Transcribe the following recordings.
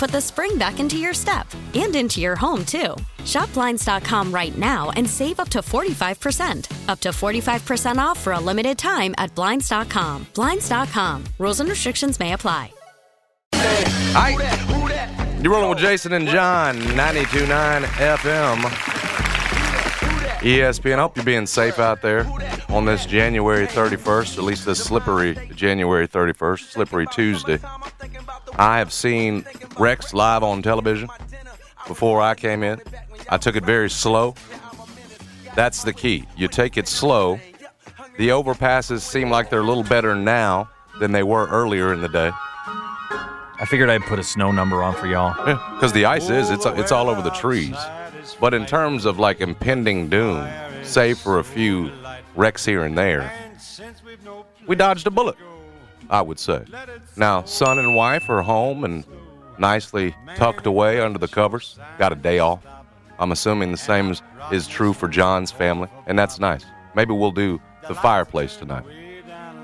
put the spring back into your step and into your home, too. Shop Blinds.com right now and save up to 45%. Up to 45% off for a limited time at Blinds.com. Blinds.com. Rules and restrictions may apply. Hi. You're rolling with Jason and John, 92.9 FM. ESPN. I hope you're being safe out there on this January 31st, at least this slippery January 31st, slippery Tuesday. I have seen Rex live on television before I came in. I took it very slow. That's the key. You take it slow. The overpasses seem like they're a little better now than they were earlier in the day. I figured I'd put a snow number on for y'all. Because the ice is, it's, it's all over the trees. But in terms of like impending doom, save for a few wrecks here and there, we dodged a bullet, I would say. Now, son and wife are home and nicely tucked away under the covers, got a day off. I'm assuming the same is, is true for John's family, and that's nice. Maybe we'll do the fireplace tonight.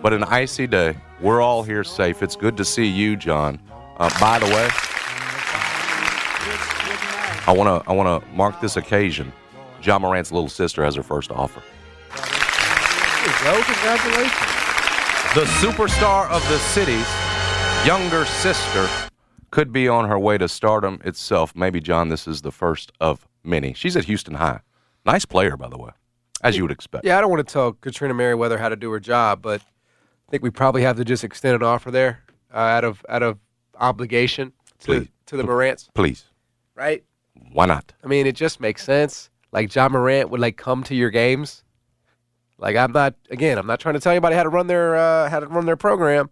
But an icy day, we're all here safe. It's good to see you, John. Uh, by the way, I want to I want to mark this occasion. Ja Morant's little sister has her first offer. There you go. Congratulations. The superstar of the city's younger sister could be on her way to stardom itself. Maybe John, this is the first of many. She's at Houston High. Nice player, by the way, as you would expect. Yeah, I don't want to tell Katrina Merriweather how to do her job, but I think we probably have to just extend an offer there uh, out of out of obligation to Please. to the Morants, Please, right? why not? I mean, it just makes sense. Like Ja Morant would like come to your games. Like I'm not again, I'm not trying to tell anybody how to run their uh, how to run their program,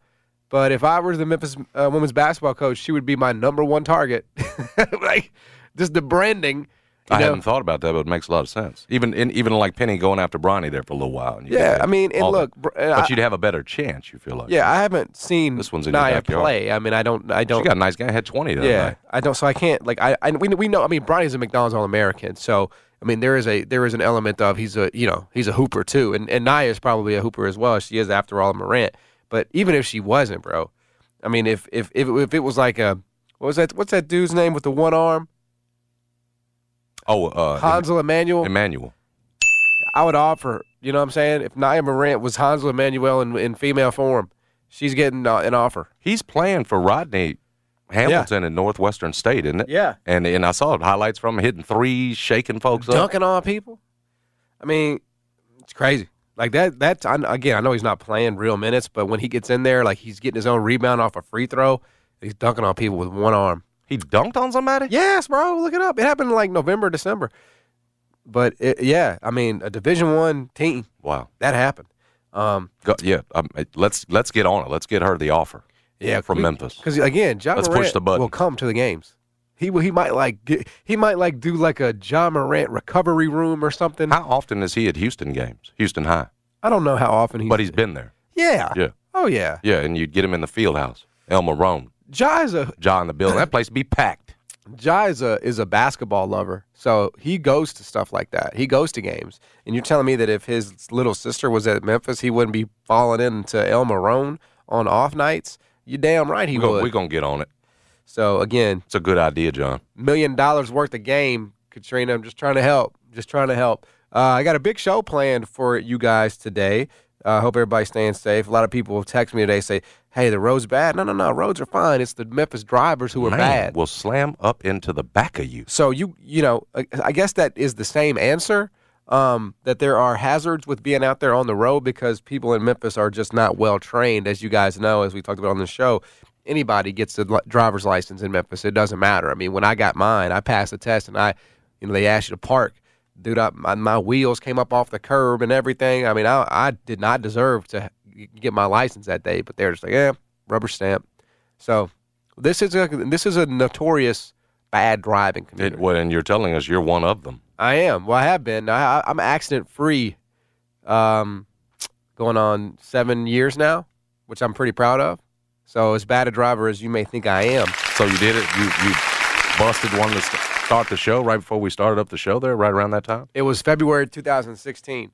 but if I was the Memphis uh, women's basketball coach, she would be my number one target. like just the branding. I know? hadn't thought about that, but it makes a lot of sense. Even in, even like Penny going after Bronny there for a little while. And you Yeah, I mean, and look, br- but I- you'd have a better chance. You feel like? Yeah, I haven't seen This one's in backyard. play. I mean, I don't, I don't. She got a nice guy. Had twenty. Yeah, night. I don't. So I can't like I, I we, we know. I mean, Bronny's a McDonald's All American. So I mean, there is a there is an element of he's a you know he's a hooper too, and and Nia is probably a hooper as well. She is after all a Morant. But even if she wasn't, bro, I mean, if if if, if it was like a what was that? What's that dude's name with the one arm? Oh, uh, Hansel Emmanuel. Emmanuel. I would offer. You know what I'm saying? If Nia Morant was Hansel Emmanuel in, in female form, she's getting uh, an offer. He's playing for Rodney Hamilton in Northwestern State, isn't it? Yeah. And and I saw highlights from him hitting threes, shaking folks up. dunking on people. I mean, it's crazy. Like that. That I, again, I know he's not playing real minutes, but when he gets in there, like he's getting his own rebound off a free throw, he's dunking on people with one arm. He dunked on somebody. Yes, bro. Look it up. It happened in like November, December. But it, yeah, I mean, a Division One team Wow. that happened. Um, Go, yeah. Um, let's let's get on it. Let's get her the offer. Yeah, from Memphis. Because again, John Let's push the button. will come to the games. He. He might like. Get, he might like do like a Ja Morant recovery room or something. How often is he at Houston games? Houston High. I don't know how often he. But he's been there. Yeah. Yeah. Oh yeah. Yeah, and you'd get him in the field house. Elma Roane, Ja is a John the building. That place be packed. Ja is a is a basketball lover, so he goes to stuff like that. He goes to games, and you're telling me that if his little sister was at Memphis, he wouldn't be falling into Elma Roane on off nights. You damn right he We're would. we going to get on it. So again, It's a good idea, John. million dollars worth of game. Katrina, I'm just trying to help. Just trying to help. Uh, I got a big show planned for you guys today. I uh, hope everybody's staying safe. A lot of people have texted me today say, "Hey, the roads bad." No, no, no. Roads are fine. It's the Memphis drivers who are Man, bad. will slam up into the back of you. So you you know, I guess that is the same answer. Um, that there are hazards with being out there on the road because people in Memphis are just not well trained, as you guys know, as we talked about on the show. Anybody gets a driver's license in Memphis, it doesn't matter. I mean, when I got mine, I passed the test, and I, you know, they asked you to park. Dude, I, my, my wheels came up off the curb and everything. I mean, I, I did not deserve to get my license that day, but they're just like, yeah, rubber stamp. So this is a this is a notorious bad driving community. It, well, and you're telling us you're one of them. I am. Well, I have been. I, I'm accident free, um, going on seven years now, which I'm pretty proud of. So as bad a driver as you may think I am. So you did it. You you busted one to st- start the show right before we started up the show there, right around that time. It was February 2016,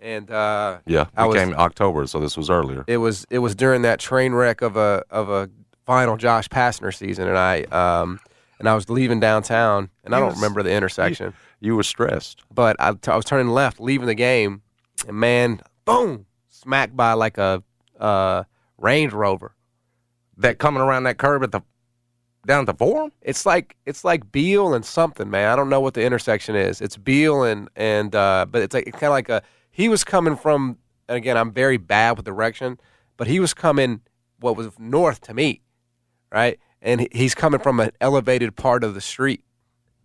and uh, Yeah, I it was- came October, so this was earlier. it was it was during that train wreck of a of a final Josh Pastner season, and I um and I was leaving downtown, and I don't Yes. remember the intersection. You were stressed. but I, I was turning left, leaving the game, and man, boom, smacked by like a uh, Range Rover. That coming around that curb at the down at the forum. It's like it's like Beale and something, man. I don't know what the intersection is. It's Beale and and uh, but it's like it's kind of like a he was coming from. And again, I'm very bad with direction, but he was coming what was north to me, right? And he's coming from an elevated part of the street,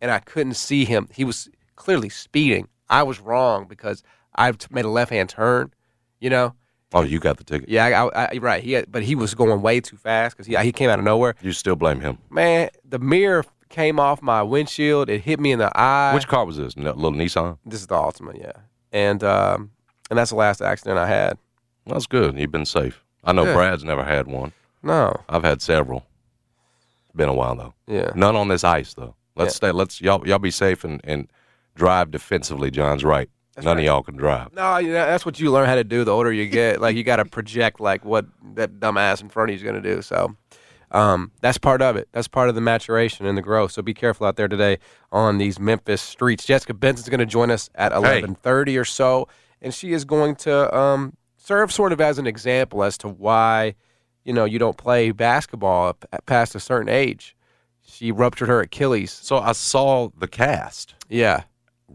and I couldn't see him. He was clearly speeding. I was wrong because I made a left hand turn, you know. Oh, you got the ticket. Yeah, I, I, I, right. He had, but he was going way too fast because he he came out of nowhere. You still blame him. Man, the mirror came off my windshield. It hit me in the eye. Which car was this? N- little Nissan. This is the Altima, yeah. And um, and that's the last accident I had. That's good. You've been safe. I know. Brad's never had one. No, I've had several. It's been a while though. yeah. None on this ice though. Let's Yeah. stay. Let's y'all y'all be safe and, and drive defensively. John's right. None of y'all can drive. No, you know, that's what you learn how to do. The older you get, like you got to project like what that dumbass in front of you is going to do. So, um, that's part of it. That's part of the maturation and the growth. So be careful out there today on these Memphis streets. Jessica Benson's going to join us at eleven thirty or so, and she is going to um, serve sort of as an example as to why, you know, you don't play basketball past a certain age. She ruptured her Achilles. So I saw the cast. Yeah.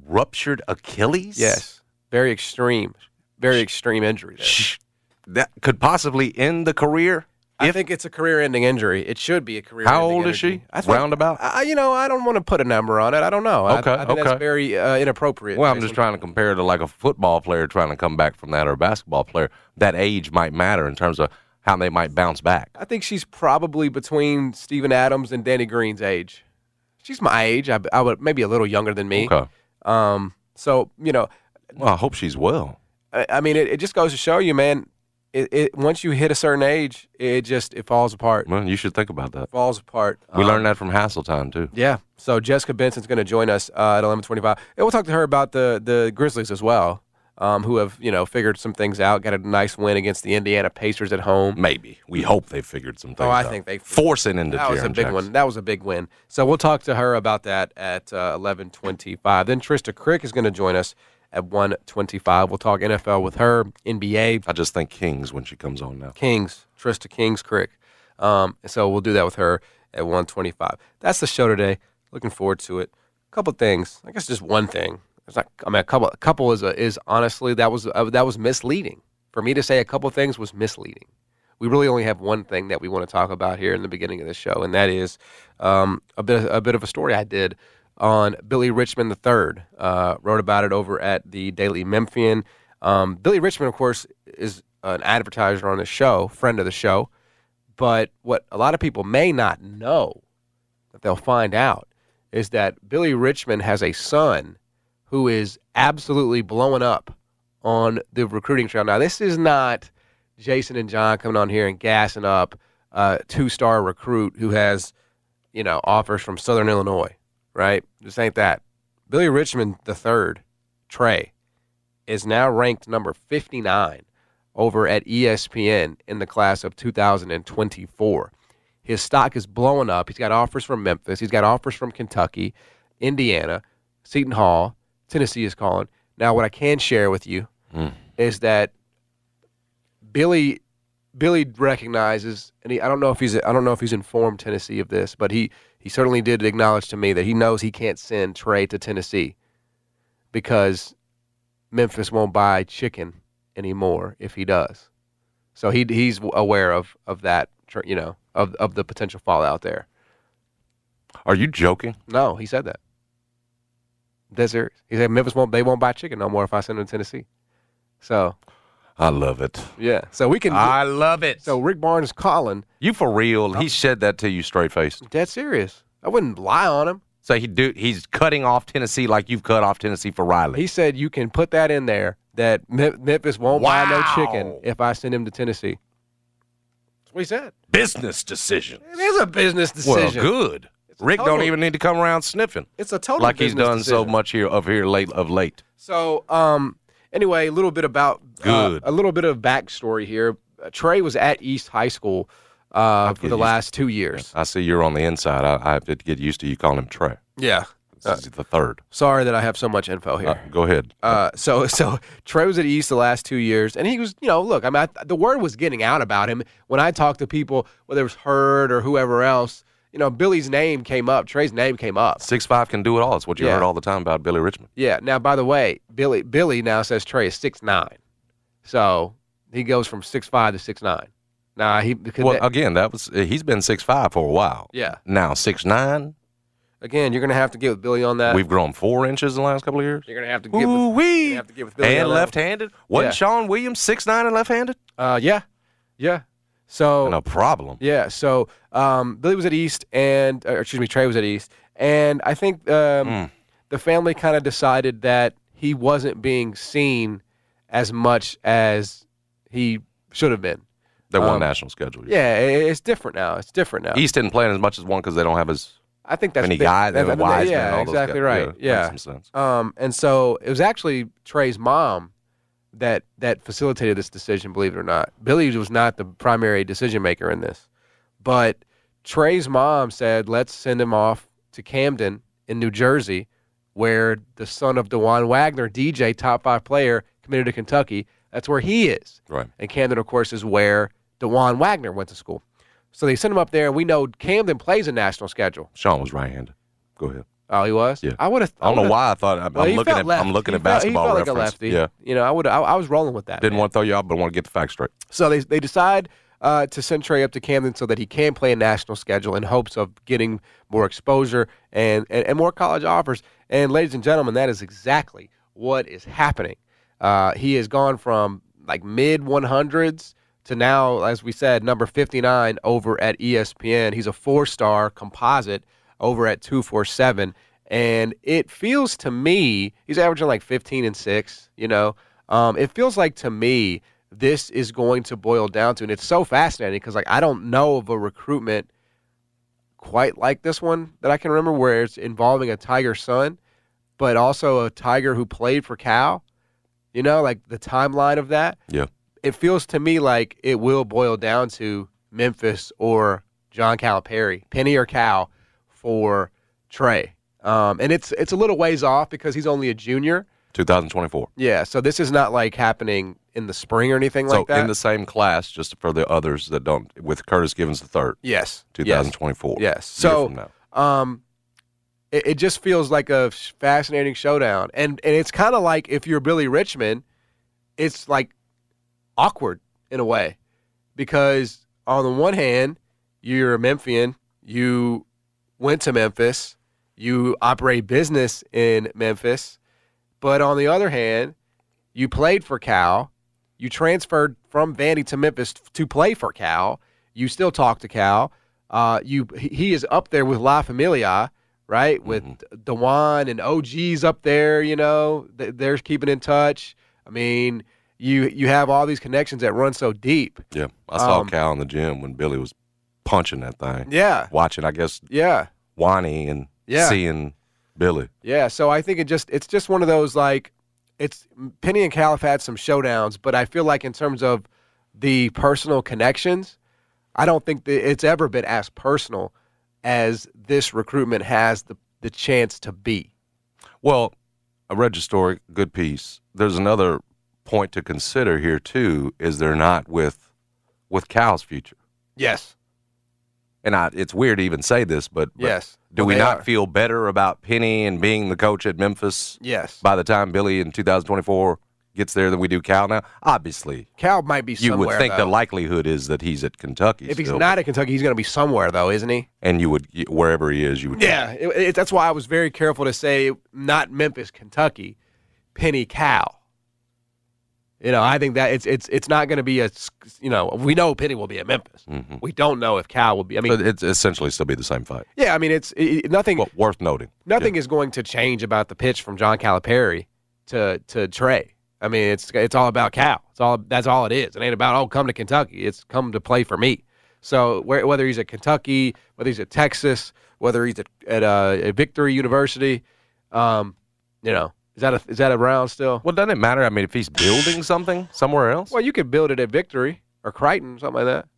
Ruptured Achilles. Yes. Very extreme. Very extreme injury. There. Shh. That could possibly end the career. I If- think it's a career-ending injury. It should be a career. How old is she? I think, Roundabout? I, you know, I don't want to put a number on it. I don't know. Okay, I, think okay. that's very uh, inappropriate. Well, I'm just trying to compare to like a football player trying to come back from that or a basketball player. That age might matter in terms of how they might bounce back. I think she's probably between Steven Adams and Danny Green's age. She's my age. I, I would maybe a little younger than me. Okay. Um. So you know, Well, I hope she's well. I, I mean, it, it just goes to show you, man. It, it once you hit a certain age, it just it falls apart. Well, you should think about that. falls apart. We Um, learned that from Hasseltine too. Yeah. So Jessica Benson's going to join us uh, at 11:25, and we'll talk to her about the the Grizzlies as well, um, who have you know figured some things out. Got a nice win against the Indiana Pacers at home. Maybe we hope they figured some things. Oh, I out. think they- forcing into That was a Jaren big Jackson. one. That was a big win. So we'll talk to her about that at uh, 11:25. Then Trysta Krick is going to join us at 1:25. We'll talk NFL with her, NBA, I just think Kings when she comes on now. Kings, Trysta Kings Krick. Um, so we'll do that with her at 125. That's the show today. Looking forward to it. A couple things. I guess just one thing. It's not. I mean, a couple. A couple is a, is honestly that was uh, that was misleading for me to say. A couple things was misleading. We really only have one thing that we want to talk about here in the beginning of the show, and that is um, a bit a bit of a story I did on Billy Richmond III. Uh, wrote about it over at the Daily Memphian. Um, Billy Richmond, of course, is an advertiser on the show, friend of the show. But what a lot of people may not know, that they'll find out, is that Billy Richmond has a son who is absolutely blowing up on the recruiting trail. Now, this is not Jason and John coming on here and gassing up a two-star recruit who has, you know, offers from Southern Illinois, right? This ain't that. Billy Richmond the third, Trey, is now ranked number 59 over at ESPN in the class of 2024. His stock is blowing up. He's got offers from Memphis. He's got offers from Kentucky, Indiana, Seton Hall, Tennessee is calling. Now, what I can share with you hmm. is that Billy Billy recognizes, and he, I don't know if he's I don't know if he's informed Tennessee of this, but he he certainly did acknowledge to me that he knows he can't send Trey to Tennessee because Memphis won't buy chicken anymore if he does. So he he's aware of of that, you know, of of the potential fallout there. Are you joking? No, he said that. Serious. He said Memphis won't they won't buy chicken no more if I send them to Tennessee. So I love it. yeah, so we can. I love it. so Rick Barnes calling. you for real? He said that to you straight faced. Dead serious. I wouldn't lie on him. So he do he's cutting off Tennessee like you've cut off Tennessee for Riley. He said you can put that in there that Memphis won't buy no chicken if I send him to Tennessee. That's what he said. Business decision. It is a business decision. Well, good. Rick total- don't even need to come around sniffing It's a total like he's done so much here of here late of late. So, um, anyway, a little bit about uh, Good. a little bit of backstory here. Uh, Trey was at East High School uh, for the last two years. I see you're on the inside. I, I have to get used to you calling him Trey. Yeah. This is the third. Sorry that I have so much info here. Uh, go ahead. Uh, so so Trey was at East the last two years, and he was, you know, look, I mean, I, the word was getting out about him when I talked to people, whether it was Heard or whoever else. You know, Billy's name came up, Trey's name came up. Six five can do it all. It's what you Yeah. heard all the time about Billy Richmond. Yeah. Now, by the way, Billy Billy now says Trey is six nine, so he goes from six five to six nine. Now he Well, that- again, that was he's been six five for a while. yeah. Now six nine. Again, you're gonna have to get with Billy on that. We've grown four inches in the last couple of years. you're gonna have to get Ooh wee. have to get with Billy And left-handed. Wasn't Yeah. Shawne Williams six nine and left-handed? Uh, yeah, yeah. So No problem. Yeah. So um, Billy was at East, and or, excuse me, Trey was at East, and I think um, Mm. the family kind of decided that he wasn't being seen as much as he should have been. They won Um, national schedule. Yeah, it's different now. It's different now. East didn't play as much as one because they don't have as I think that's many big- guys. that- Wiseman, yeah, exactly right. Yeah. sense. Um, and so it was actually Trey's mom that that facilitated this decision. Believe it or not, Billy was not the primary decision maker in this, but Trey's mom said, "Let's send him off to Camden in New Jersey, where the son of Dajuan Wagner, DJ, top five player, committed to Kentucky. That's where he is. Right. And Camden, of course, is where Dajuan Wagner went to school. So they sent him up there, and we know Camden plays a national schedule. Shawne was right-handed. Go ahead. Oh, he was. Yeah. I would have. I don't know why I thought I'm, Well, I'm looking at. I'm looking He at felt- basketball he felt reference. Like a lefty. Yeah, You know, I would. I, I was rolling with that. didn't man. want to throw you out, but I want to get the facts straight. So they they decide uh, to send Trey up to Camden so that he can play a national schedule in hopes of getting more exposure and, and, and more college offers. And ladies and gentlemen, that is exactly what is happening. Uh, he has gone from like mid 100s to now, as we said, number 59 over at ESPN. He's a four star composite over at 247. And it feels to me, he's averaging like 15 and 6, you know. Um, it feels like to me, this is going to boil down to, and it's so fascinating because like I don't know of a recruitment quite like this one that I can remember where it's involving a Tiger son, but also a Tiger who played for Cal. You know, like the timeline of that. Yeah. It feels to me like it will boil down to Memphis or John Calipari, Penny or Cal for Trey. Um, and it's it's a little ways off because he's only a junior. 2024. Yeah, so this is not like happening in the spring or anything So like that. So in the same class, just for the others that don't, with Curtis Givens the third, yes, 2024. Yes. So, um, it, it just feels like a fascinating showdown, and and it's kind of like if you're Billy Richmond, it's like awkward in a way, because on the one hand, you're a Memphian, you went to Memphis, you operate business in Memphis, but on the other hand, you played for Cal, you transferred from Vandy to Memphis to play for Cal, you still talk to Cal. Uh, you he- is up there with La Familia, right? With Dajuan and OG's up there. You know, they're keeping in touch. I mean, you you have all these connections that run so deep. Yeah. I saw um, Cal in the gym when Billy was punching that thing. Yeah, Watching, I guess, yeah, Wani and Yeah. seeing Billy. yeah. So I think it just it's just one of those like it's Penny and Cal have had some showdowns, but I feel like in terms of the personal connections, I don't think that it's ever been as personal as this recruitment has the the chance to be. Well, I read your story, good piece. There's another point to consider here too, is there not with with Cal's future? Yes. And I, it's weird to even say this, but, but Yes. do Well, we not are. feel better about Penny and being the coach at Memphis Yes. by the time Billy in 2024 gets there than we do Cal now? Obviously, Cal might be you would think the likelihood is that he's at Kentucky. if he's still. not at Kentucky, he's going to be somewhere though, isn't he? and you would wherever he is, you would. Yeah, it, it- that's why I was very careful to say not Memphis, Kentucky, Penny Cal. You know, I think that it's it's it's not going to be a you know we know Penny will be at Memphis. Mhm. We don't know if Cal will be. I mean, But it's essentially still be the same fight. yeah, I mean it's it, nothing. Well, worth noting. nothing is going to change about the pitch from John Calipari to to Trey. I mean, it's it's all about Cal. It's all that's all it is. It ain't about oh come to Kentucky. It's come to play for me. So where, whether he's at Kentucky, whether he's at Texas, whether he's at at, uh, at Victory University, um, you know, is that a, is that around still? Well, doesn't it matter? I mean, if he's building something somewhere else, Well, you could build it at Victory or Crichton, or something like that.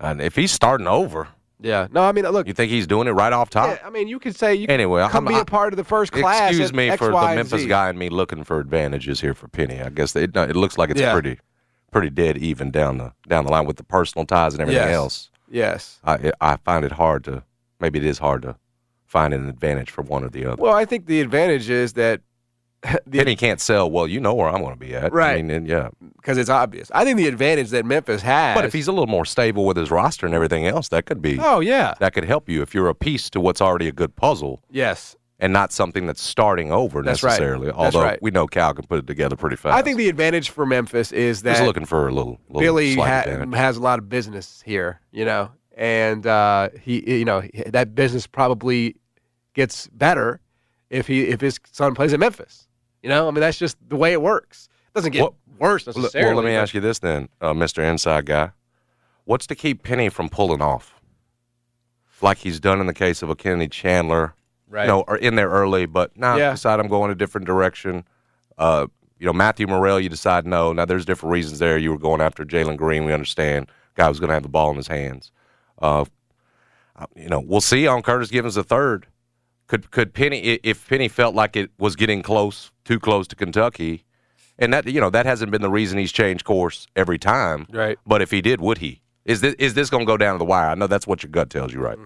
and if he's starting over, Yeah. No, I mean, look. you think he's doing it right off top? Yeah, I mean, you could say you Anyway, could come I'm- be a part of the first class. Excuse me X, for Y, the Memphis Z. guy and me looking for advantages here for Penny. I guess it, it looks like it's Yeah. pretty, pretty dead even down the down the line with the personal ties and everything Yes. else. Yes. I I find it hard to maybe it is hard to find an advantage for one or the other. Well, I think the advantage is that the Penny can't sell. Well, you know where I'm going to be at, Right. I mean, and yeah. because it's obvious. I think the advantage that Memphis has. But if he's a little more stable with his roster and everything else, that could be oh yeah, that could help you if you're a piece to what's already a good puzzle yes, and not something that's starting over That's right. necessarily. That's Although right. we know Cal can put it together pretty fast. I think the advantage for Memphis is that he's looking for a little, little Billy ha- has a lot of business here, you know, and uh, he, you know, that business probably gets better if he if his son plays at Memphis. You know, I mean, that's just the way it works. It doesn't get Well- worse necessarily. well, let me ask you this then, uh, Mr. Inside Guy. What's to keep Penny from pulling off? Like he's done in the case of a Kennedy Chandler. Right. You know, or in there early, but now Yeah. decide I'm going a different direction. Uh, you know, Matthew Murrell, you decide no. Now there's different reasons there. You were going after Jalen Green. We understand. Guy was going to have the ball in his hands. Uh, you know, we'll see on Curtis Givens the third. Could could Penny if Penny felt like it was getting close, too close to Kentucky, and that you know that hasn't been the reason he's changed course every time. Right. But if he did, would he? Is this is this going to go down to the wire? I know that's what your gut tells you, right?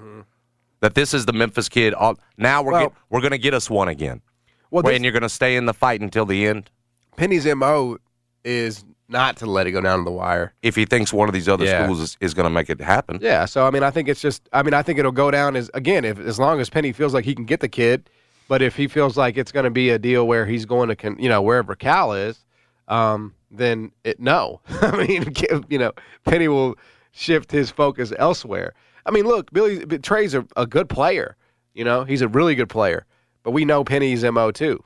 That this is the Memphis kid. Now we're Mm-hmm. Well- get, we're going to get us one again. Well, this- and you're going to stay in the fight until the end. Penny's mo is not to let it go down to the wire. If he thinks one of these other Yeah. schools is, is going to make it happen, Yeah, so I mean, I think it's just. I mean, I think it'll go down as again, if as long as Penny feels like he can get the kid, but if he feels like it's going to be a deal where he's going to, con, you know, wherever Cal is, um, then it no. I mean, you know, Penny will shift his focus elsewhere. I mean, look, Billy Trey's a, a good player. You know, he's a really good player, but we know Penny's mo too.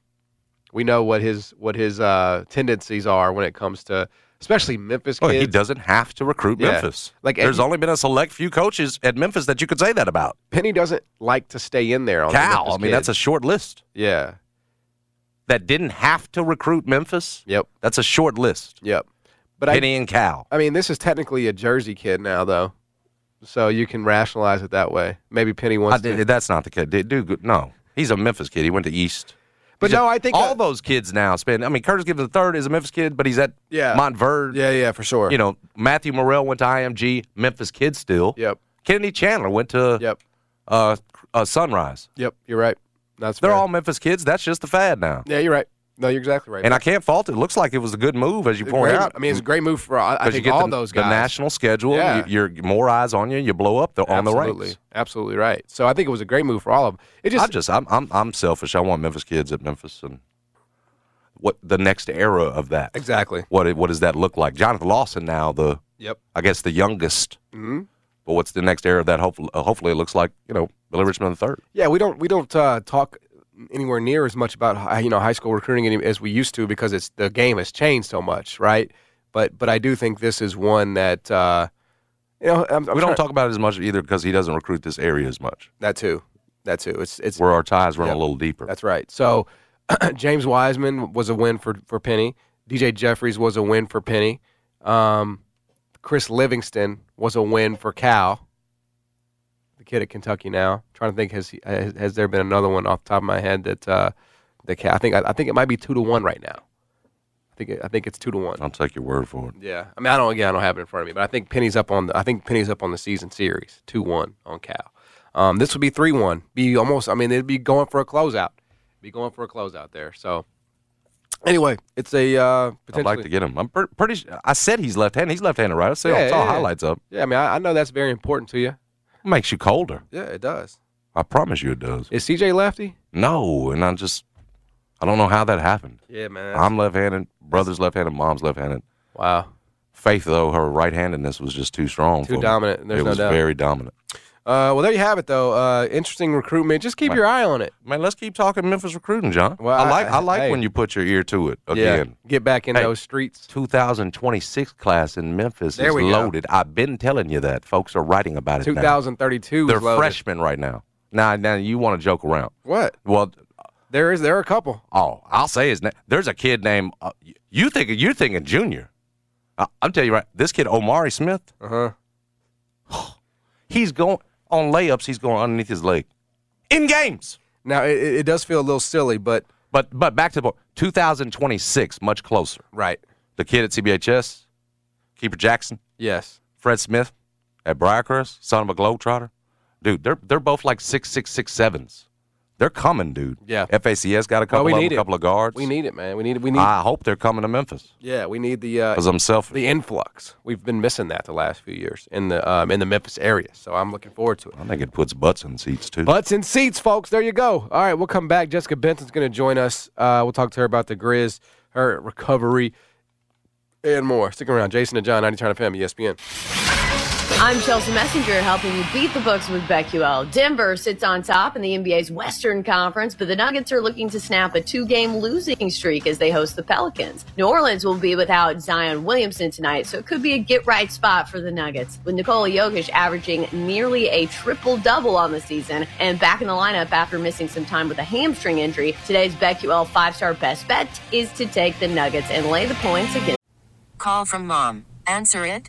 We know what his what his uh, tendencies are when it comes to, especially Memphis kids. he doesn't have to recruit Yeah. Memphis. Like, there's and- only been a select few coaches at Memphis that you could say that about. Penny doesn't like to stay in there on the Cal, I Memphis mean, that's a short list. yeah. That didn't have to recruit Memphis. Yep. That's a short list. Yep. But I, Penny and Cal. I mean, this is technically a Jersey kid now, though, so you can rationalize it that way. Maybe Penny I wants did- to. that's not the kid. Dude, no, he's a Memphis kid. He went to East. But He's no, a- I think all uh, those kids now spend. I mean, Curtis Givens third is a Memphis kid, but he's at Yeah. Montverde. Yeah, yeah, for sure. You know, Matthew Murrell went to IMG, Memphis kid still. Yep. Kennedy Chandler went to Yep. uh, uh, Sunrise. Yep. You're right. That's They're fair. all Memphis kids. That's just the fad now. Yeah, you're right. No, you're exactly right. And I can't fault it. It looks like it was a good move, as you point Great- out. I mean, it's a great move for I, think you get all the, those the national schedule. Yeah. You, you're more eyes on you. You blow up the, on the Absolutely. ranks. Absolutely right. So I think it was a great move for all of them. It just I just I'm I'm I'm selfish. I want Memphis kids at Memphis and what the next era of that. exactly. What what does that look like? Jonathan Lawson now the Yep. I guess the youngest. hmm But what's the next era of that? Hopefully, hopefully it looks like you know Billy Richmond the third. Yeah, we don't we don't uh, talk anywhere near as much about you know high school recruiting as we used to because it's the game has changed so much, right? But but I do think this is one that uh, you know I'm, I'm we don't talk about it as much either because he doesn't recruit this area as much. that too, that too. It's it's Where our ties run a little deeper. that's right. So James Wiseman was a win for for Penny. DJ Jeffries was a win for Penny. Um, Chris Livingston was a win for Cal. Kid at Kentucky now. I'm trying to think, has he, has, has there been another one off the top of my head that uh, that? I think I, I think it might be two to one right now. I think it, I think it's two to one. I'll take your word for it. Yeah, I mean I don't again I don't have it in front of me, but I think Penny's up on the I think Penny's up on the season series two one on Cal. Um, this would be three one. Be almost I mean it'd be going for a closeout. Be going for a closeout there. So anyway, it's a uh, I'd like to get him. I'm pretty. I said he's left-handed. He's left-handed, right? I saw, Yeah, saw yeah, yeah. highlights up. Yeah, I mean I, I know that's very important to you. Makes you colder. Yeah, it does. I promise you, it does. Is CJ lefty? No, and I just, I don't know how that happened. Yeah, man. I'm left-handed. Brother's left-handed. Mom's left-handed. wow. Faith, though, her right-handedness was just too strong. Too dominant, there's it no was doubt. very dominant. Uh, well, there you have it, though. Uh, interesting recruitment. Just keep your eye on it. Man, let's keep talking Memphis recruiting, John. Well, I I- like I, like hey. when you put your ear to it Yeah, again. get back in Hey. those streets. 2026 class in Memphis There is we go. loaded. I've been telling you that. Folks are writing about it 2032 They're loaded. freshmen right now. Now, now you want to joke around? What? Well, There is there are a couple. oh, I'll say his name. There's a kid named. Uh, you think you're thinking junior? I'm telling you right. This kid Omari Smith. Uh huh. He's going on layups. He's going underneath his leg in games. Now it, it does feel a little silly, but But but back to the point. 2026, much closer. right. The kid at CBHS, Keeper Jackson, Yes. Fred Smith at Briarcrest, son of a globetrotter. Dude, they're they're both like six six six sevens. They're coming, dude. Yeah. FACS got a couple we of a couple of guards. We need it, man. We need it. we need I hope they're coming to Memphis yeah, we need the uh, because I'm selfish. the influx. We've been missing that the last few years in the um, in the Memphis area. So I'm looking forward to it. I think it puts butts in seats too. Butts in seats, folks. There you go. All right, we'll come back. Jessica Benson's going to join us. Uh, we'll talk to her about the Grizz, her recovery, and more. Stick around. Jason and John, 90 Turn FM, ESPN. I'm Chelsea Messenger helping you beat the books with BetQL. Denver sits on top in the NBA's Western Conference, but the Nuggets are looking to snap a two game losing streak as they host the Pelicans. New Orleans will be without Zion Williamson tonight, so it could be a get right spot for the Nuggets. With Nikola Jokic averaging nearly a triple double on the season and back in the lineup after missing some time with a hamstring injury, today's BetQL five star best bet is to take the Nuggets and lay the points against. Call from mom. Answer it.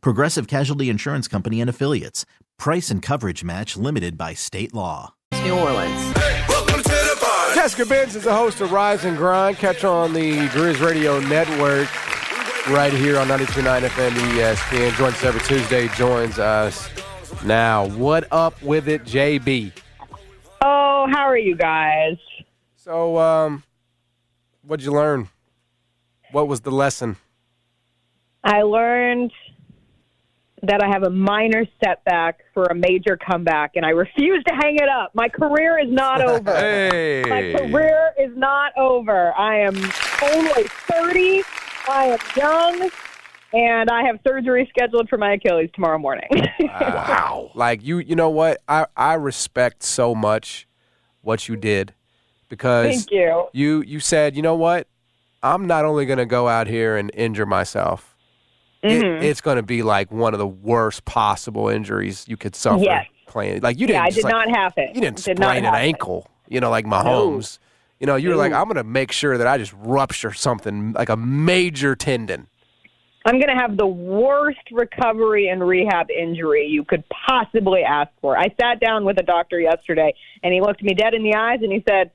Progressive Casualty Insurance Company and Affiliates. Price and coverage match limited by state law. New Orleans. welcome to the Jessica Benz is the host of Rise and Grind. Catch on the Grizz Radio Network right here on 92.9 FM ESPN. Joins us every Tuesday. Joins us now. What up with it, JB? Oh, how are you guys? So, um, what'd you learn? What was the lesson? I learned that I have a minor setback for a major comeback, and I refuse to hang it up. My career is not over. Hey. My career is not over. I am only 30. I am young, and I have surgery scheduled for my Achilles tomorrow morning. Wow. Like you you know what? I I respect so much what you did because Thank you. you you said, "You know what? I'm not only going to go out here and injure myself. It, Mhm. it's going to be like one of the worst possible injuries you could suffer Yes. playing. Like you didn't yeah, I did like- not have it. You didn't did sprain an have it. ankle, you know, like Mahomes. You know, you were like, I'm going to make sure that I just rupture something like a major tendon. I'm going to have the worst recovery and rehab injury you could possibly ask for. I sat down with a doctor yesterday, and he looked me dead in the eyes and he said,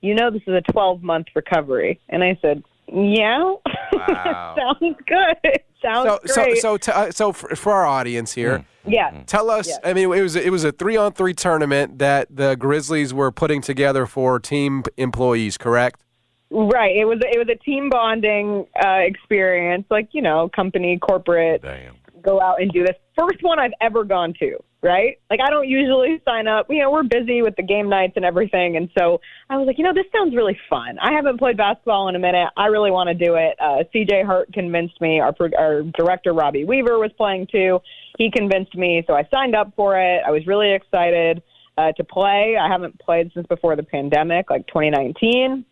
You know, this is a 12 month recovery. And I said, Yeah. Wow. Sounds good. Sounds so, great. so, so, t- uh, so for, for our audience here, yeah. tell us. Yes. I mean, it was it was a three on three tournament that the Grizzlies were putting together for team employees, correct? Right. It was it was a team bonding uh, experience, like you know, company, corporate, Damn. go out and do this. First one I've ever gone to. Right. Like I don't usually sign up. You know, we're busy with the game nights and everything, and so I was like, you know, this sounds really fun. I haven't played basketball in a minute. I really want to do it. Uh, C.J. Hurt convinced me. Our our director Robbie Weaver was playing too. He convinced me, so I signed up for it. I was really excited uh, to play. I haven't played since before the pandemic, like 2019.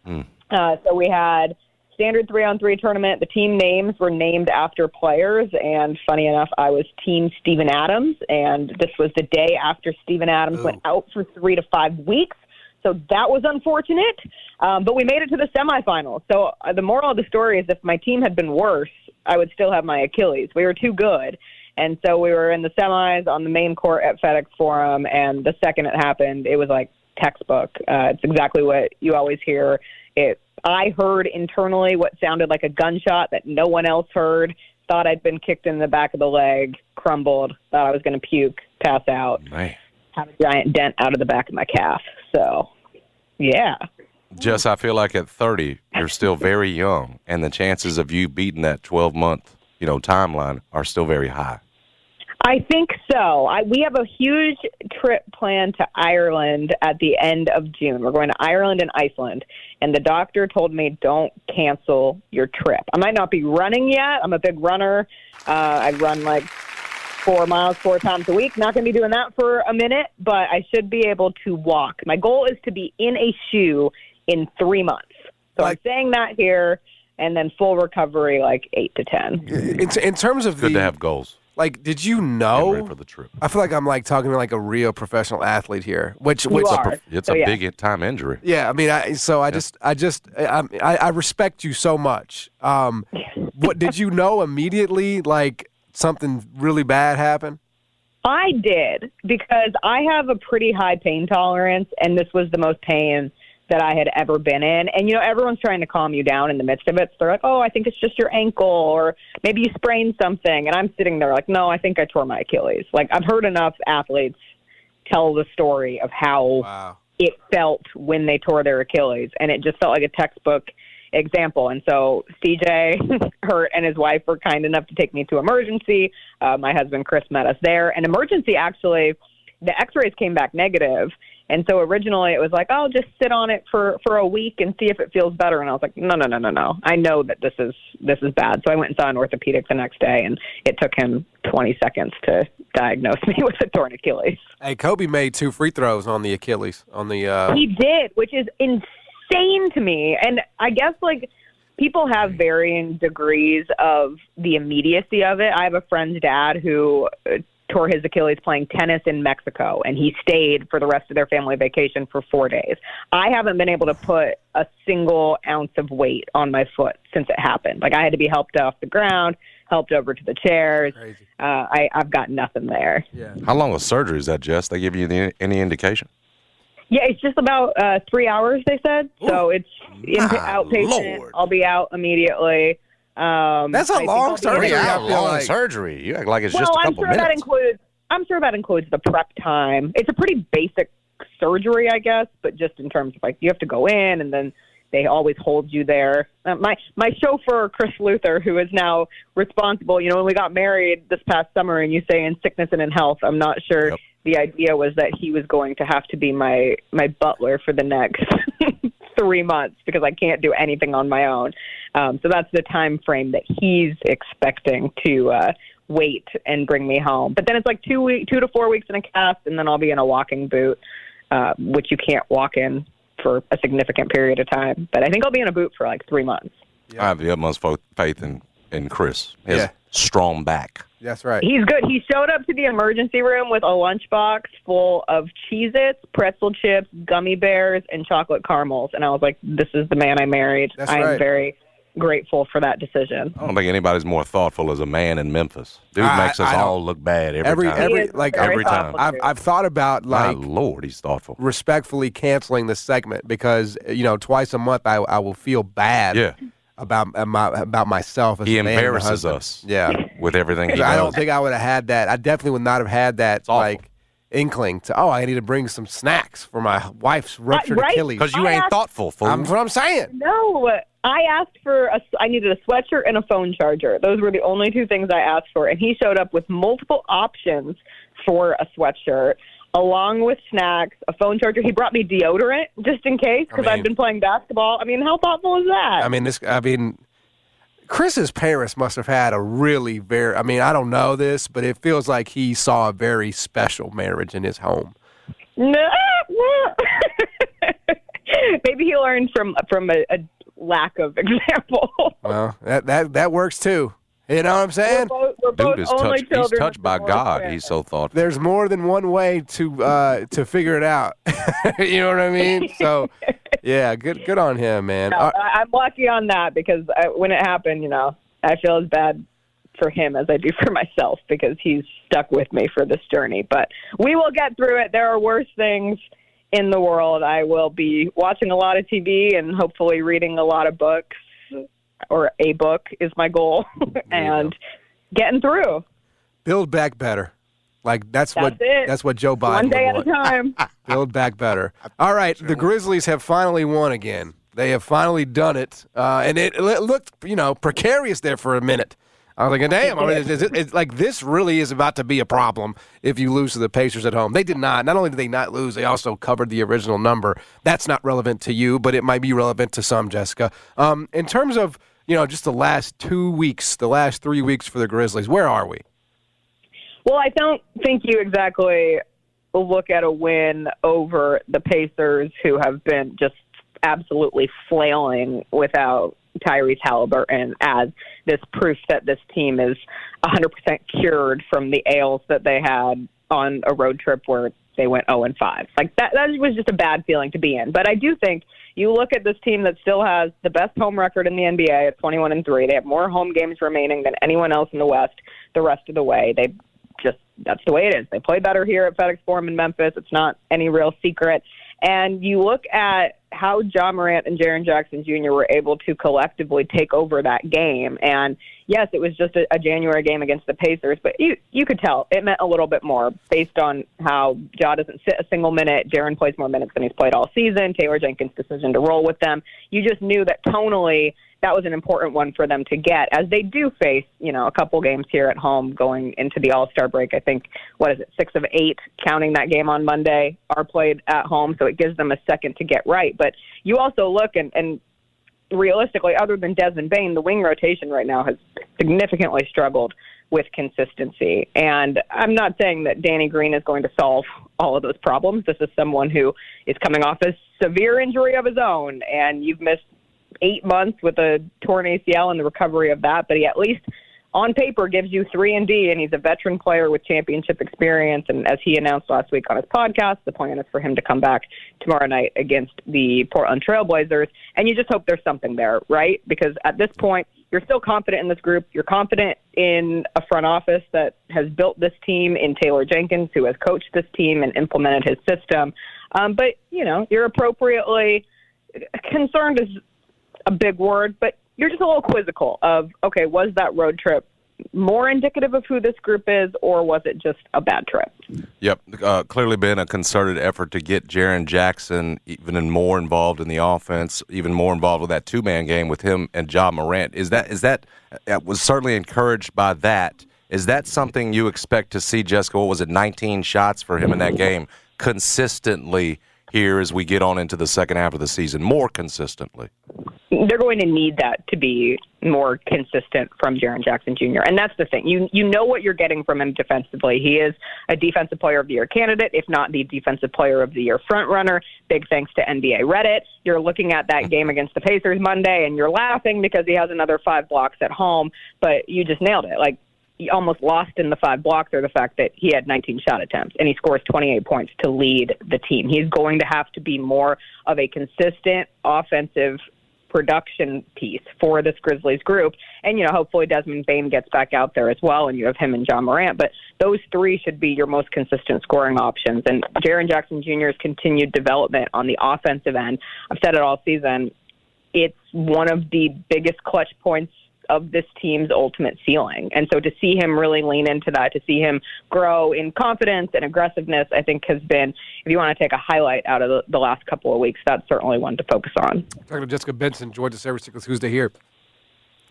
Uh, so we had standard three on three tournament. The team names were named after players, and funny enough, I was Team Steven Adams, and this was the day after Steven Adams went out for three to five weeks. So that was unfortunate, um, but we made it to the semifinals. So uh, the moral of the story is, if my team had been worse, I would still have my Achilles. We were too good. And so we were in the semis on the main court at FedEx Forum, and the second it happened, it was like textbook. Uh, it's exactly what you always hear. It. I heard internally what sounded like a gunshot that no one else heard. Thought I'd been kicked in the back of the leg, crumbled. Thought I was going to puke, pass out, Man. have a giant dent out of the back of my calf. So, yeah. Jess, I feel like at 30, you're still very young, and the chances of you beating that 12 month, you know, timeline are still very high. I think so. I, we have a huge trip planned to Ireland at the end of June. We're going to Ireland and Iceland. And the doctor told me, don't cancel your trip. I might not be running yet. I'm a big runner. Uh, I run like four miles four times a week. Not going to be doing that for a minute, but I should be able to walk. My goal is to be in a shoe in three months. So Like- I'm saying that here, and then full recovery like eight to 10. In, in terms of Good the to have goals. Like, did you Get know? ready for the trip. I feel like I'm like talking to like a real professional athlete here, which You which are. It's So, a yeah. big time injury. Yeah, I mean, I so I just I just I, I I respect you so much. Um, what did you know immediately? Like something really bad happened? I did because I have a pretty high pain tolerance, and this was the most pain that I had ever been in. And you know, everyone's trying to calm you down in the midst of it. So they're like, "Oh, I think it's just your ankle, or maybe you sprained something." And I'm sitting there like, "No, I think I tore my Achilles." Like I've heard enough athletes tell the story of how Wow. it felt when they tore their Achilles, and it just felt like a textbook example. And so CJ Hurt and his wife were kind enough to take me to emergency. Uh, my husband Chris met us there, and emergency actually, the X-rays came back negative. And so originally it was like, I'll just sit on it for for a week and see if it feels better. And I was like, no, no, no, no, no. I know that this is this is bad. So I went and saw an orthopedic the next day, and it took him 20 seconds to diagnose me with a torn Achilles. Hey, Kobe made two free throws on the Achilles on the. Uh, He did, which is insane to me. And I guess like people have varying degrees of the immediacy of it. I have a friend's dad who uh, tore his Achilles playing tennis in Mexico, and he stayed for the rest of their family vacation for four days. I haven't been able to put a single ounce of weight on my foot since it happened. Like I had to be helped off the ground, helped over to the chairs. Crazy. Uh, I, I've got nothing there. How long of surgery is that, Jess? They give you the, any indication? Yeah, it's just about uh, three hours. They said so. It's in, outpatient. Lord. I'll be out immediately. Um, That's a I think long I'll be surgery. in- Yeah, I feel like- surgery. You act like it's Well, just a I'm couple sure that includes. I'm sure that includes the prep time. It's a pretty basic surgery, I guess, but just in terms of like you have to go in and then They always hold you there. Uh, my my chauffeur Chris Luther, who is now responsible. You know, when we got married this past summer, and you say in sickness and in health, I'm not sure. Yep. The idea was that he was going to have to be my my butler for the next three months because I can't do anything on my own. Um, so that's the time frame that he's expecting to uh, wait and bring me home. But then it's like two week, two to four weeks in a cast, and then I'll be in a walking boot, uh, which you can't walk in for a significant period of time. But I think I'll be in a boot for like three months. Yeah. I have the utmost fo- faith in, in Chris. His Yeah. strong back. That's right. He's good. He showed up to the emergency room with a lunchbox full of Cheez Its, pretzel chips, gummy bears, and chocolate caramels. And I was like, this is the man I married. That's I am right. very grateful for that decision. I don't think anybody's more thoughtful as a man in Memphis. Dude I- makes us I don't- all look bad every, every time. every like every time. I've. I've thought about My like Lord, he's thoughtful. respectfully canceling this segment because you know twice a month I I will feel bad Yeah. About uh, about, about myself as He a man and embarrasses husband. us. Yeah. With everything he I don't think I would have had that. I definitely would not have had that like inkling to oh I need to bring some snacks for my wife's ruptured right? Achilles. Because you I ain't asked- thoughtful, fool. I'm, what I'm saying. No, I asked for a. I needed a sweatshirt and a phone charger. Those were the only two things I asked for, and he showed up with multiple options for a sweatshirt, along with snacks, a phone charger. He brought me deodorant just in case because I I've been playing basketball. I mean, how thoughtful is that? I mean this. I mean. Chris's parents must have had a really very. I mean, I don't know this, but it feels like he saw a very special marriage in his home. No. Maybe he learned from from a, a lack of example. Well, that that that works too. You know what I'm we're saying? both, we're both Dude is touched. He's touched by God. parents. He's so thoughtful. There's more than one way to uh, to figure it out. you know what I mean? So, yeah, good good on him, man. No, I- I'm lucky on that because I, when it happened, you know, I feel as bad for him as I do for myself because he's stuck with me for this journey. But we will get through it. There are worse things in the world. I will be watching a lot of TV and hopefully reading a lot of books, or a book is my goal, and getting through build back better. Like that's, That's what it. that's what Joe Biden one day at would a time. Build back better. All right, the Grizzlies have finally won again. They have finally done it, uh, and it, it looked you know precarious there for a minute. I was thinking, damn, I mean, it's, it's, it's like this really is about to be a problem if you lose to the Pacers at home. They did not. Not only did they not lose, they also covered the original number. That's not relevant to you, but it might be relevant to some, Jessica. Um, in terms of you know just the last two weeks, the last three weeks for the Grizzlies, where are we? Well, I don't think you exactly look at a win over the Pacers, who have been just absolutely flailing without Tyrese Halliburton, as this proof that this team is 100% cured from the ails that they had on a road trip where they went 0 and 5. Like that, that was just a bad feeling to be in. But I do think you look at this team that still has the best home record in the NBA at 21 and 3. They have more home games remaining than anyone else in the West the rest of the way. They just that's the way it is. They play better here at FedEx Forum in Memphis. It's not any real secret. And you look at how Ja Morant and Jaren Jackson Jr. were able to collectively take over that game. And yes, it was just a, a January game against the Pacers, but you you could tell it meant a little bit more based on how Ja doesn't sit a single minute. Jaren plays more minutes than he's played all season. Taylor Jenkins' decision to roll with them. You just knew that tonally that was an important one for them to get as they do face, you know, a couple games here at home going into the All Star break. I think, what is it, six of eight, counting that game on Monday, are played at home. So it gives them a second to get right. But you also look and, and realistically, other than Desmond Bane, the wing rotation right now has significantly struggled with consistency. And I'm not saying that Danny Green is going to solve all of those problems. This is someone who is coming off a severe injury of his own, and you've missed eight months with a torn ACL and the recovery of that, but he at least on paper gives you three and D, and he's a veteran player with championship experience. And as he announced last week on his podcast, the plan is for him to come back tomorrow night against the Portland Trailblazers. And you just hope there's something there, right? Because at this point, you're still confident in this group. You're confident in a front office that has built this team in Taylor Jenkins, who has coached this team and implemented his system. Um, but you know, you're appropriately concerned is a big word, but you're just a little quizzical of okay, was that road trip more indicative of who this group is, or was it just a bad trip? Yep, uh, clearly been a concerted effort to get Jaren Jackson even more involved in the offense, even more involved with that two man game with him and Ja Morant. Is that is that uh, was certainly encouraged by that? Is that something you expect to see, Jessica? What was it, 19 shots for him in that game consistently here as we get on into the second half of the season, more consistently? They're going to need that to be more consistent from Jaren Jackson Jr. And that's the thing. You you know what you're getting from him defensively. He is a defensive player of the year candidate, if not the defensive player of the year front runner. Big thanks to NBA Reddit. You're looking at that game against the Pacers Monday and you're laughing because he has another five blocks at home, but you just nailed it. Like almost lost in the five blocks are the fact that he had 19 shot attempts and he scores 28 points to lead the team. He's going to have to be more of a consistent offensive production piece for this Grizzlies group. And, you know, hopefully Desmond Bane gets back out there as well and you have him and Ja Morant. But those three should be your most consistent scoring options. And Jaren Jackson Jr.'s continued development on the offensive end, I've said it all season, it's one of the biggest clutch points of this team's ultimate ceiling. And so to see him really lean into that, to see him grow in confidence and aggressiveness, I think has been, if you want to take a highlight out of the, the last couple of weeks, that's certainly one to focus on. Talking to Jessica Benson, joins us every single Tuesday here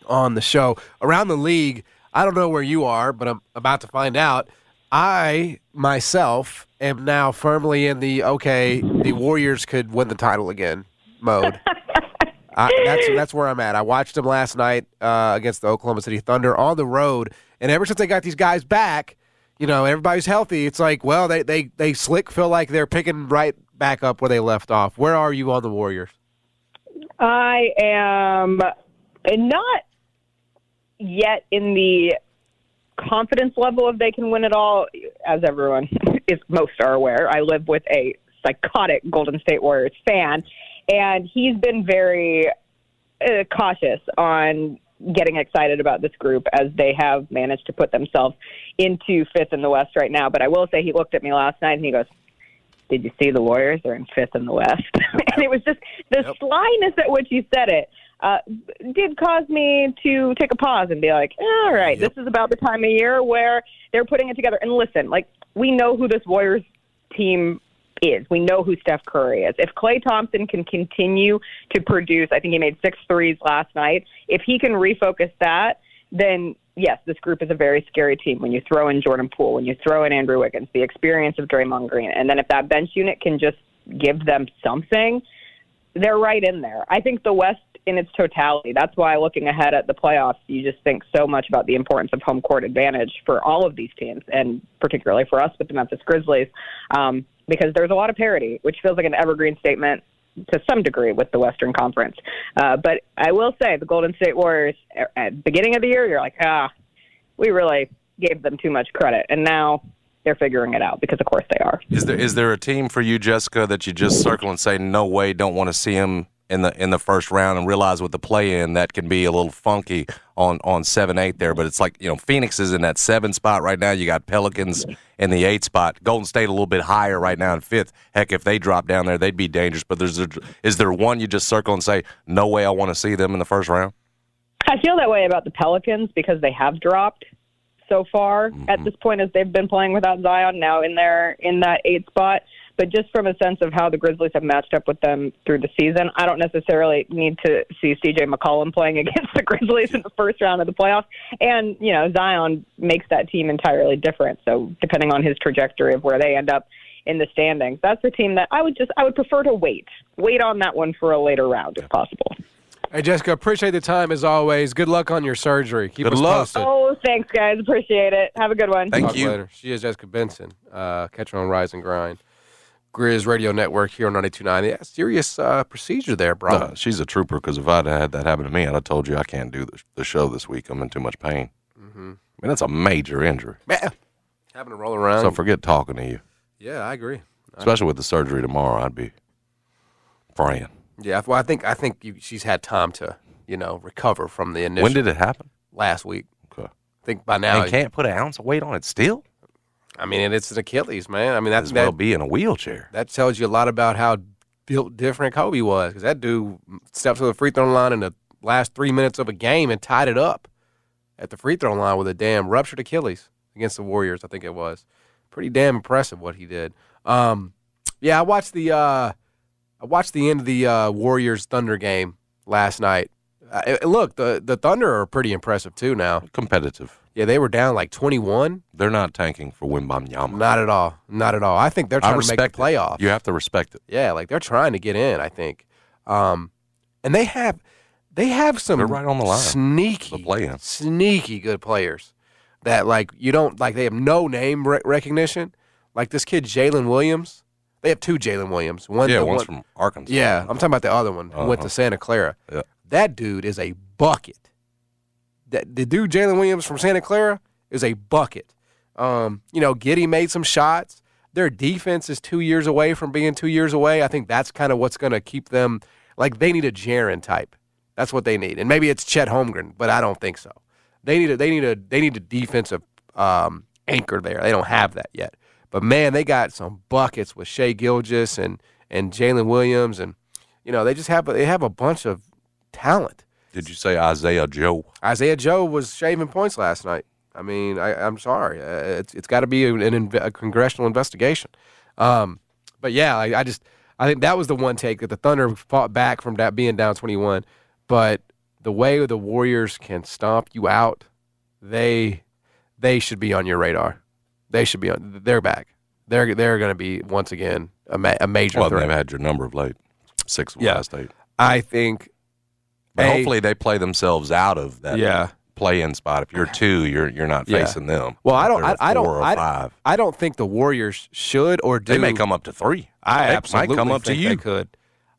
on the show. Around the league, I don't know where you are, but I'm about to find out. I myself am now firmly in the okay, the Warriors could win the title again mode. I, that's that's where I'm at. I watched them last night uh, against the Oklahoma City Thunder on the road, and ever since they got these guys back, you know, everybody's healthy. It's like, well, they they they slick feel like they're picking right back up where they left off. Where are you on the Warriors? I am not yet in the confidence level of they can win it all, as everyone is most are aware. I live with a psychotic Golden State Warriors fan, and he's been very uh, cautious on getting excited about this group as they have managed to put themselves into fifth in the West right now. But I will say he looked at me last night and he goes, "Did you see the Warriors? They're in fifth in the West." and it was just the yep. slyness at which he said it uh, did cause me to take a pause and be like, "All right, yep. this is about the time of year where they're putting it together." And listen, like we know who this Warriors team is. We know who Steph Curry is. If Klay Thompson can continue to produce, I think he made six threes last night. If he can refocus that, then yes, this group is a very scary team. When you throw in Jordan Poole, when you throw in Andrew Wiggins, the experience of Draymond Green, and then if that bench unit can just give them something, they're right in there. I think the West in its totality. That's why looking ahead at the playoffs, you just think so much about the importance of home court advantage for all of these teams, and particularly for us with the Memphis Grizzlies. Um, because there's a lot of parity, which feels like an evergreen statement to some degree with the Western Conference. Uh, but I will say the Golden State Warriors at the beginning of the year, you're like, ah, we really gave them too much credit, and now they're figuring it out because of course they are. Is there is there a team for you, Jessica, that you just circle and say, no way, don't want to see them in the in the first round and realize with the play in that can be a little funky on on seven eight there. But it's like you know Phoenix is in that seven spot right now. You got Pelicans in the eight spot. Golden State a little bit higher right now in fifth. Heck, if they drop down there, they'd be dangerous. But there's a, is there one you just circle and say no way I want to see them in the first round? I feel that way about the Pelicans because they have dropped so far mm-hmm. at this point as they've been playing without Zion now in their in that eight spot. But just from a sense of how the Grizzlies have matched up with them through the season, I don't necessarily need to see CJ McCollum playing against the Grizzlies in the first round of the playoffs. And, you know, Zion makes that team entirely different. So depending on his trajectory of where they end up in the standings, that's the team that I would just I would prefer to wait. Wait on that one for a later round if possible. Hey Jessica, appreciate the time as always. Good luck on your surgery. Keep good us luck. posted. Oh, thanks guys. Appreciate it. Have a good one. Thank Talk you. Later. She is Jessica Benson. Uh, catch her on Rise and Grind. Grizz Radio Network here on 92.9. Yeah, serious uh, procedure there, bro. No, she's a trooper because if I'd had that happen to me, I'd have told you I can't do the, the show this week. I'm in too much pain. Mm-hmm. I mean, that's a major injury. Yeah. Having to roll around. So forget talking to you. Yeah, I agree. Especially with the surgery tomorrow, I'd be praying. Yeah, well, I think I think you, she's had time to, you know, recover from the initial. When did it happen? Last week. Okay. I think by now. And can't put an ounce of weight on it still? I mean, it's an Achilles, man. I mean, that's well that, be in a wheelchair. That tells you a lot about how built different Kobe was, because that dude stepped to the free throw line in the last three minutes of a game and tied it up. at the free throw line with a damn ruptured Achilles against the Warriors. I think it was pretty damn impressive what he did. Um, yeah, I watched the uh, I watched the end of the uh, Warriors Thunder game last night. Uh, look, the the Thunder are pretty impressive too now. Competitive. Yeah, they were down like twenty one. They're not tanking for Wembanyama. Not at all. Not at all. I think they're trying to make the playoffs. it. You have to respect it. Yeah, like they're trying to get in. I think, um, and they have they have some They're right on the line. sneaky The sneaky good players that like you don't like. They have no name re- recognition. Like this kid Jalen Williams. They have two Jalen Williams. One, yeah, the one's one- from Arkansas. yeah, I'm talking about the other one who went to Uh-huh. Santa Clara. Yeah. That dude is a bucket. That the dude Jalen Williams from Santa Clara is a bucket. Um, you know, Giddey made some shots. Their defense is two years away from being two years away. I think that's kind of what's going to keep them. Like they need a Jaren type. That's what they need, and maybe it's Chet Holmgren, but I don't think so. They need a they need a they need a defensive um, anchor there. They don't have that yet. But man, they got some buckets with Shai Gilgeous and and Jalen Williams, and you know they just have they have a bunch of talent. Did you say Isaiah Joe? Isaiah Joe was shaving points last night. I mean, I, I'm sorry, uh, it's it's got to be an, an a congressional investigation. Um, but yeah, I, I just I think that was the one take that the Thunder fought back from that being down 21. But the way the Warriors can stomp you out, they they should be on your radar. They should be on. They're back. They're they're going to be once again a, ma- a major Well, threat. they've had your number of late. Six of Yeah. last eight. I think. But A- hopefully they play themselves out of that Yeah. play-in spot. If you're two, you're you're not Yeah. facing them. Well, I don't. I, I don't. I, five. I don't think the Warriors should or do. They may come up to three. I They absolutely come up to you. They could.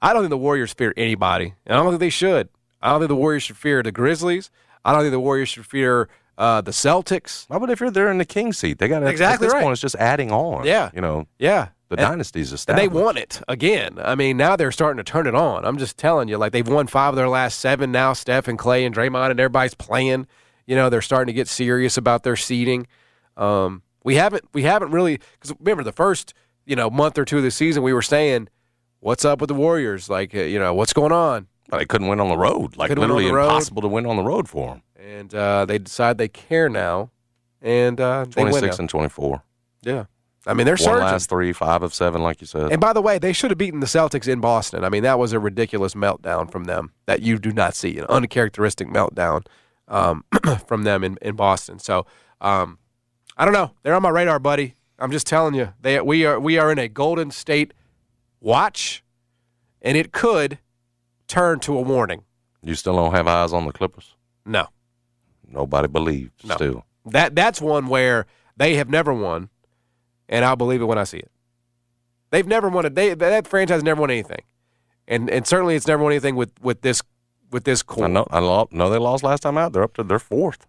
I don't think the Warriors fear anybody, and I don't think they should. I don't think the Warriors should fear the Grizzlies. I don't think the Warriors should fear uh, the Celtics. How about if you're there in the king seat? They got Exactly At this right. point, it's just adding on. Yeah. you know Yeah, the And- dynasty's and established. they want it again. I mean, now they're starting to turn it on. I'm just telling you, like they've won five of their last seven. Now Steph and Klay and Draymond and everybody's playing. You know, they're starting to get serious about their seeding. Um, we haven't we haven't really because remember the first you know month or two of the season we were saying, "What's up with the Warriors? Like, uh, you know, what's going on?" Well, they couldn't win on the road. Like Couldn't literally road. impossible to win on the road for them. And uh, they decide they care now, and uh, they win 26 now. and 24. yeah. I mean, they're One surging. last three, five of seven, like you said. And by the way, they should have beaten the Celtics in Boston. I mean, that was a ridiculous meltdown from them that you do not see, an uncharacteristic meltdown um, from them in, in Boston. So um, I don't know. They're on my radar, buddy. I'm just telling you, they we are we are in a Golden State watch, and it could turn to a warning. you still don't have eyes on the Clippers? No. Nobody believes No. still. That that's one where they have never won, and I'll believe it when I see it. They've never won. A, they that franchise never won anything, and and certainly it's never won anything with with this with this core. I know, I lo- know they lost last time out. They're up to their fourth.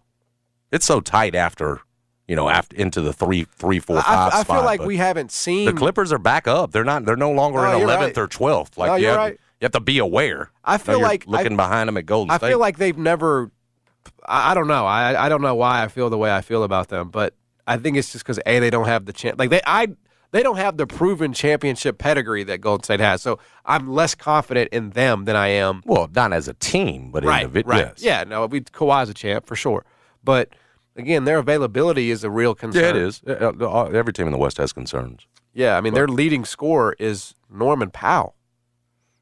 It's so tight after, you know, after into the three, three, four, five. I, I feel like we haven't seen the Clippers are back up. They're not. They're no longer No, in eleventh right. or twelfth. Like No, you have, right. you have to be aware. I feel like looking I, behind them at Golden I State. feel like they've never. I, I don't know. I I don't know why I feel the way I feel about them, but I think it's just because a they don't have the chance. Like they I they don't have the proven championship pedigree that Golden State has. So I'm less confident in them than I am well, not as a team, but right, individ- right. yes. Yeah, no, we Kawhi's a champ for sure, but again, their availability is a real concern. Yeah, it is. Uh, uh, Every team in the West has concerns. Yeah, I mean, their leading scorer is Norman Powell.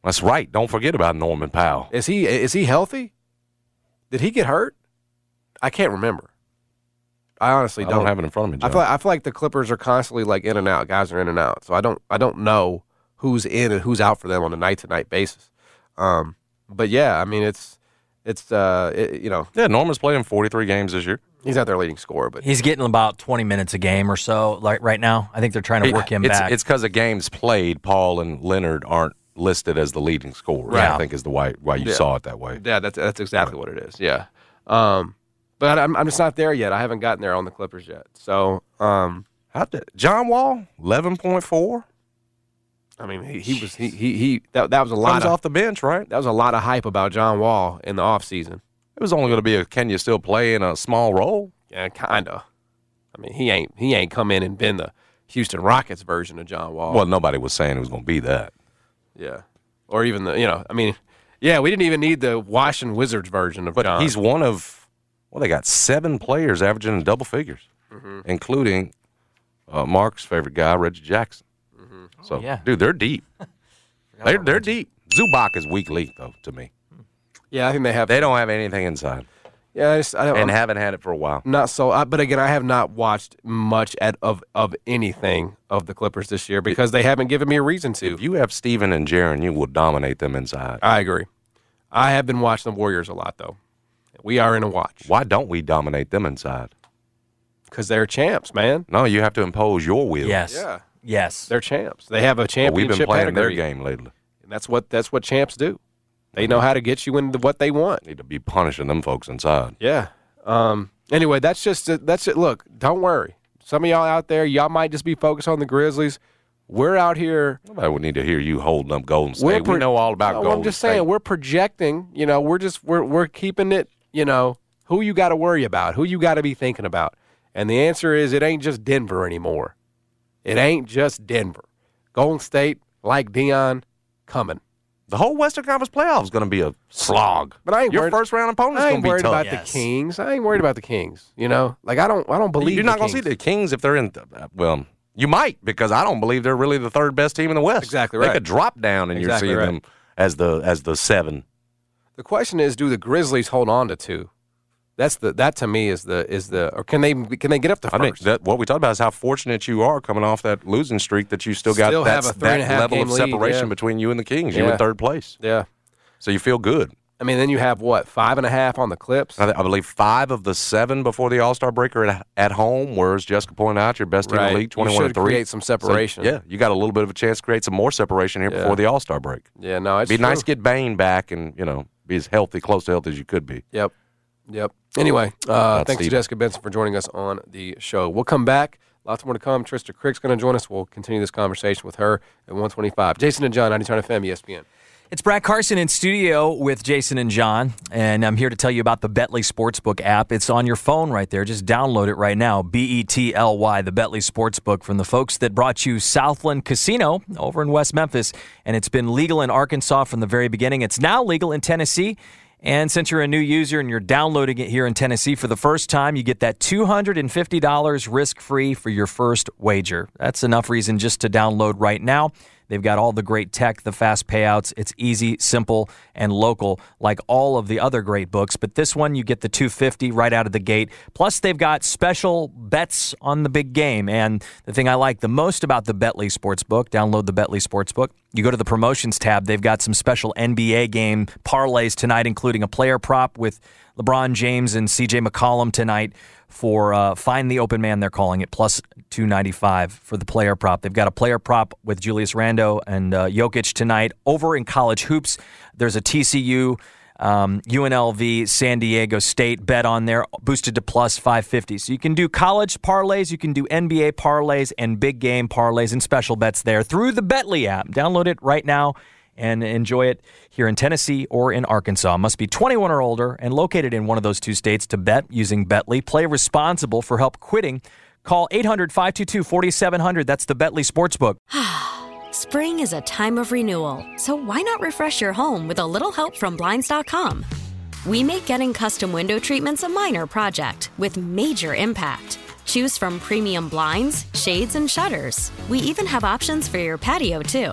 That's right. Don't forget about Norman Powell. Is he is he healthy? Did he get hurt? I can't remember. I honestly I don't. don't have it in front of me. I feel like, I feel like the Clippers are constantly like in and out. Guys are in and out, so I don't I don't know who's in and who's out for them on a night to night basis. Um, but yeah, I mean it's it's uh it, you know yeah, Norman's playing 43 games this year. he's not their leading scorer, but He's getting about 20 minutes a game or so like right now. I think they're trying to work him it's, back. It's because of games played. Paul and Leonard aren't listed as the leading scorer. Right. I think is the why why you Yeah. saw it that way. yeah, that's that's exactly what it is. Yeah, um, but I'm I'm just not there yet. I haven't gotten there on the Clippers yet. So um, How did John Wall 11.4 I mean he, he was he he, he that that was a lot comes of off the bench, right? that was a lot of hype about John Wall in the offseason. It was only going to be a can you still play in a small role? Yeah, kinda. I mean, he ain't he ain't come in and been the Houston Rockets version of John Wall. Well, nobody was saying it was going to be that. Yeah, or even the you know, I mean, yeah, we didn't even need the Washington Wizards version of But John. he's one of Well, they got seven players averaging in double figures, including uh, Mark's favorite guy, Reggie Jackson. So, yeah. dude, they're deep. they're they're deep. Zubac is weak link though to me. Yeah, I think they have. They don't have anything inside, yeah, I just, I and I'm haven't had it for a while. not so. I, but again, I have not watched much at, of of anything of the Clippers this year because they haven't given me a reason to. If you have Steven and Jaren, you will dominate them inside. I agree. I have been watching the Warriors a lot though. We are in a watch Why don't we dominate them inside? because they're champs, man. No, you have to impose your will. Yes. Yeah. Yes. They're champs. They have a But championship. we've been playing their game lately. And that's what that's what champs do. They know how to get you into what they want. Need to be punishing them folks inside. Yeah. Um. Anyway, that's just that's it. Look, don't worry. Some of y'all out there, y'all might just be focused on the Grizzlies. We're out here. Nobody would need to hear you holding up Golden State. We're we know all about No, Golden I'm just State. saying we're projecting. You know, we're just we're we're keeping it. You know, who you got to worry about, who you got to be thinking about, and the answer is it ain't just Denver anymore. It ain't just Denver. Golden State, like Dion, coming. The whole Western Conference playoff is going to be a slog. But I ain't Your worried- first round opponent I going ain't to be worried tough. about Yes. the Kings. I ain't worried about the Kings. You know, like I don't I don't believe You're not going to see the Kings if they're in. The, well, you might because I don't believe they're really the third best team in the West. Exactly right. They right. could drop down and Exactly you're seeing right. them as the as the seven. The question is, do the Grizzlies hold on to two? That's the that to me is the is the or can they can they get up to I first? think that what we talked about is how fortunate you are coming off that losing streak that you still got Still have that's- a three and a that half level of separation yeah. between you and the Kings. You Yeah. in third place, yeah, so you feel good. I mean, then you have what five and a half on the Clips. I, I believe five of the seven before the All Star break are at, at home. Whereas Jessica pointed out, your best team in the league, twenty one and three, create some So, separation. yeah, you got a little bit of a chance to create some more separation here Yeah. before the All Star break. Yeah, no, it's It'd be nice to get Bane back and you know be as healthy, close to health as you could be. Yep, yep. Anyway, uh, About thanks to Jessica Benson for joining us on the show. We'll come back. Lots more to come. Trysta Krick's going to join us. We'll continue this conversation with her at 125. Jason and John, 90 FM, ESPN. It's Brad Carson in studio with Jason and John, and I'm here to tell you about the Betly Sportsbook app. It's on your phone right there. Just download it right now. B E T L Y, the Betly Sportsbook from the folks that brought you Southland Casino over in West Memphis. And it's been legal in Arkansas from the very beginning. It's now legal in Tennessee. And since you're a new user and you're downloading it here in Tennessee for the first time, you get that $250 risk free for your first wager. That's enough reason just to download right now. They've got all the great tech, the fast payouts. It's easy, simple, and local, like all of the other great books. But this one, you get the 250 right out of the gate. Plus, they've got special bets on the big game. And the thing I like the most about the Betly Sportsbook, download the Betly Sportsbook. You go to the promotions tab. They've got some special NBA game parlays tonight, including a player prop with LeBron James and CJ McCollum tonight for uh, Find the Open Man, they're calling it, plus 295 for the player prop. They've got a player prop with Julius Randle and uh, Jokic tonight. Over in college hoops, there's a TCU, um, UNLV, San Diego State bet on there, boosted to plus 550. So you can do college parlays, you can do NBA parlays, and big game parlays and special bets there through the Betly app. Download it right now and enjoy it here in Tennessee or in Arkansas. Must be 21 or older and located in one of those two states to bet using Betly. Play responsible for help quitting. Call 800 522 4700. That's the Betly Sportsbook. Spring is a time of renewal, so why not refresh your home with a little help from Blinds.com? We make getting custom window treatments a minor project with major impact. Choose from premium blinds, shades, and shutters. We even have options for your patio, too.